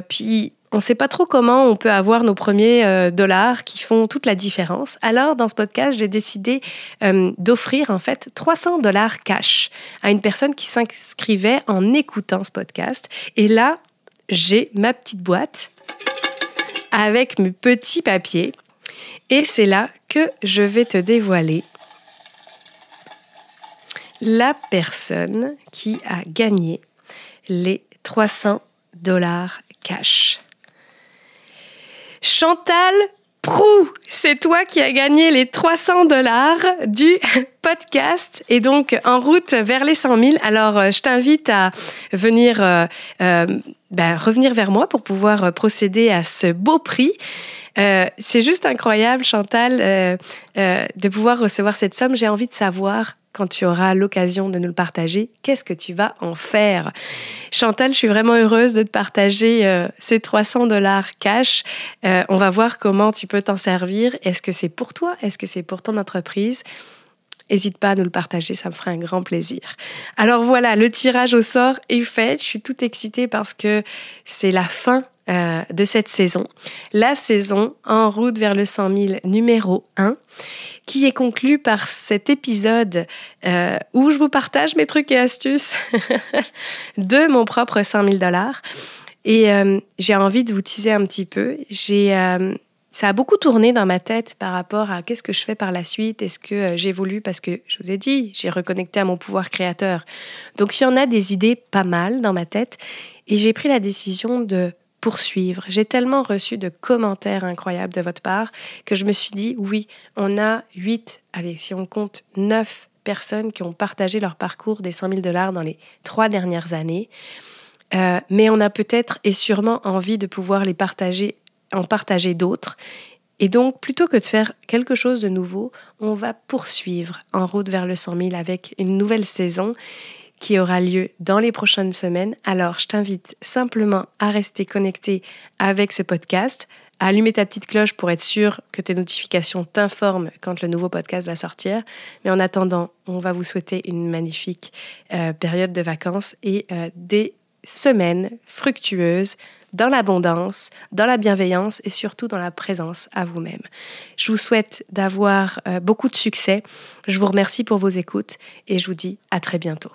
puis on ne sait pas trop comment on peut avoir nos premiers euh, dollars qui font toute la différence. Alors, dans ce podcast, j'ai décidé euh, d'offrir en fait 300 dollars cash à une personne qui s'inscrivait en écoutant ce podcast. Et là, j'ai ma petite boîte avec mes petits papiers. Et c'est là que je vais te dévoiler la personne qui a gagné les 300 dollars cash. Chantal Prou, c'est toi qui as gagné les 300 dollars du podcast et donc en route vers les 100 000. Alors, euh, je t'invite à venir euh, euh, ben, revenir vers moi pour pouvoir procéder à ce beau prix. C'est juste incroyable, Chantal, de pouvoir recevoir cette somme. J'ai envie de savoir quand tu auras l'occasion de nous le partager, qu'est-ce que tu vas en faire? Chantal, je suis vraiment heureuse de te partager euh, ces 300 dollars cash. Euh, on va voir comment tu peux t'en servir. Est-ce que c'est pour toi? Est-ce que c'est pour ton entreprise? N'hésite pas à nous le partager, ça me ferait un grand plaisir. Alors voilà, le tirage au sort est fait. Je suis toute excitée parce que c'est la fin euh, de cette saison. La saison En route vers le 100 000 numéro 1 qui est conclu par cet épisode euh, où je vous partage mes trucs et astuces de mon propre 100 000 dollars. Et euh, j'ai envie de vous teaser un petit peu. J'ai, ça a beaucoup tourné dans ma tête par rapport à qu'est-ce que je fais par la suite. Est-ce que j'évolue? Parce que je vous ai dit, j'ai reconnecté à mon pouvoir créateur. Donc il y en a des idées pas mal dans ma tête. Et j'ai pris la décision de poursuivre. J'ai tellement reçu de commentaires incroyables de votre part que je me suis dit, oui, on a huit, allez, si on compte neuf personnes qui ont partagé leur parcours des 100 000 dollars dans les trois dernières années. Euh, mais on a peut-être et sûrement envie de pouvoir les partager, en partager d'autres. Et donc, plutôt que de faire quelque chose de nouveau, on va poursuivre en route vers le 100 000 avec une nouvelle saison qui aura lieu dans les prochaines semaines. Alors, je t'invite simplement à rester connecté avec ce podcast, à allumer ta petite cloche pour être sûr que tes notifications t'informent quand le nouveau podcast va sortir. Mais en attendant, on va vous souhaiter une magnifique euh, période de vacances et euh, des semaines fructueuses dans l'abondance, dans la bienveillance et surtout dans la présence à vous-même. Je vous souhaite d'avoir euh, beaucoup de succès. Je vous remercie pour vos écoutes et je vous dis à très bientôt.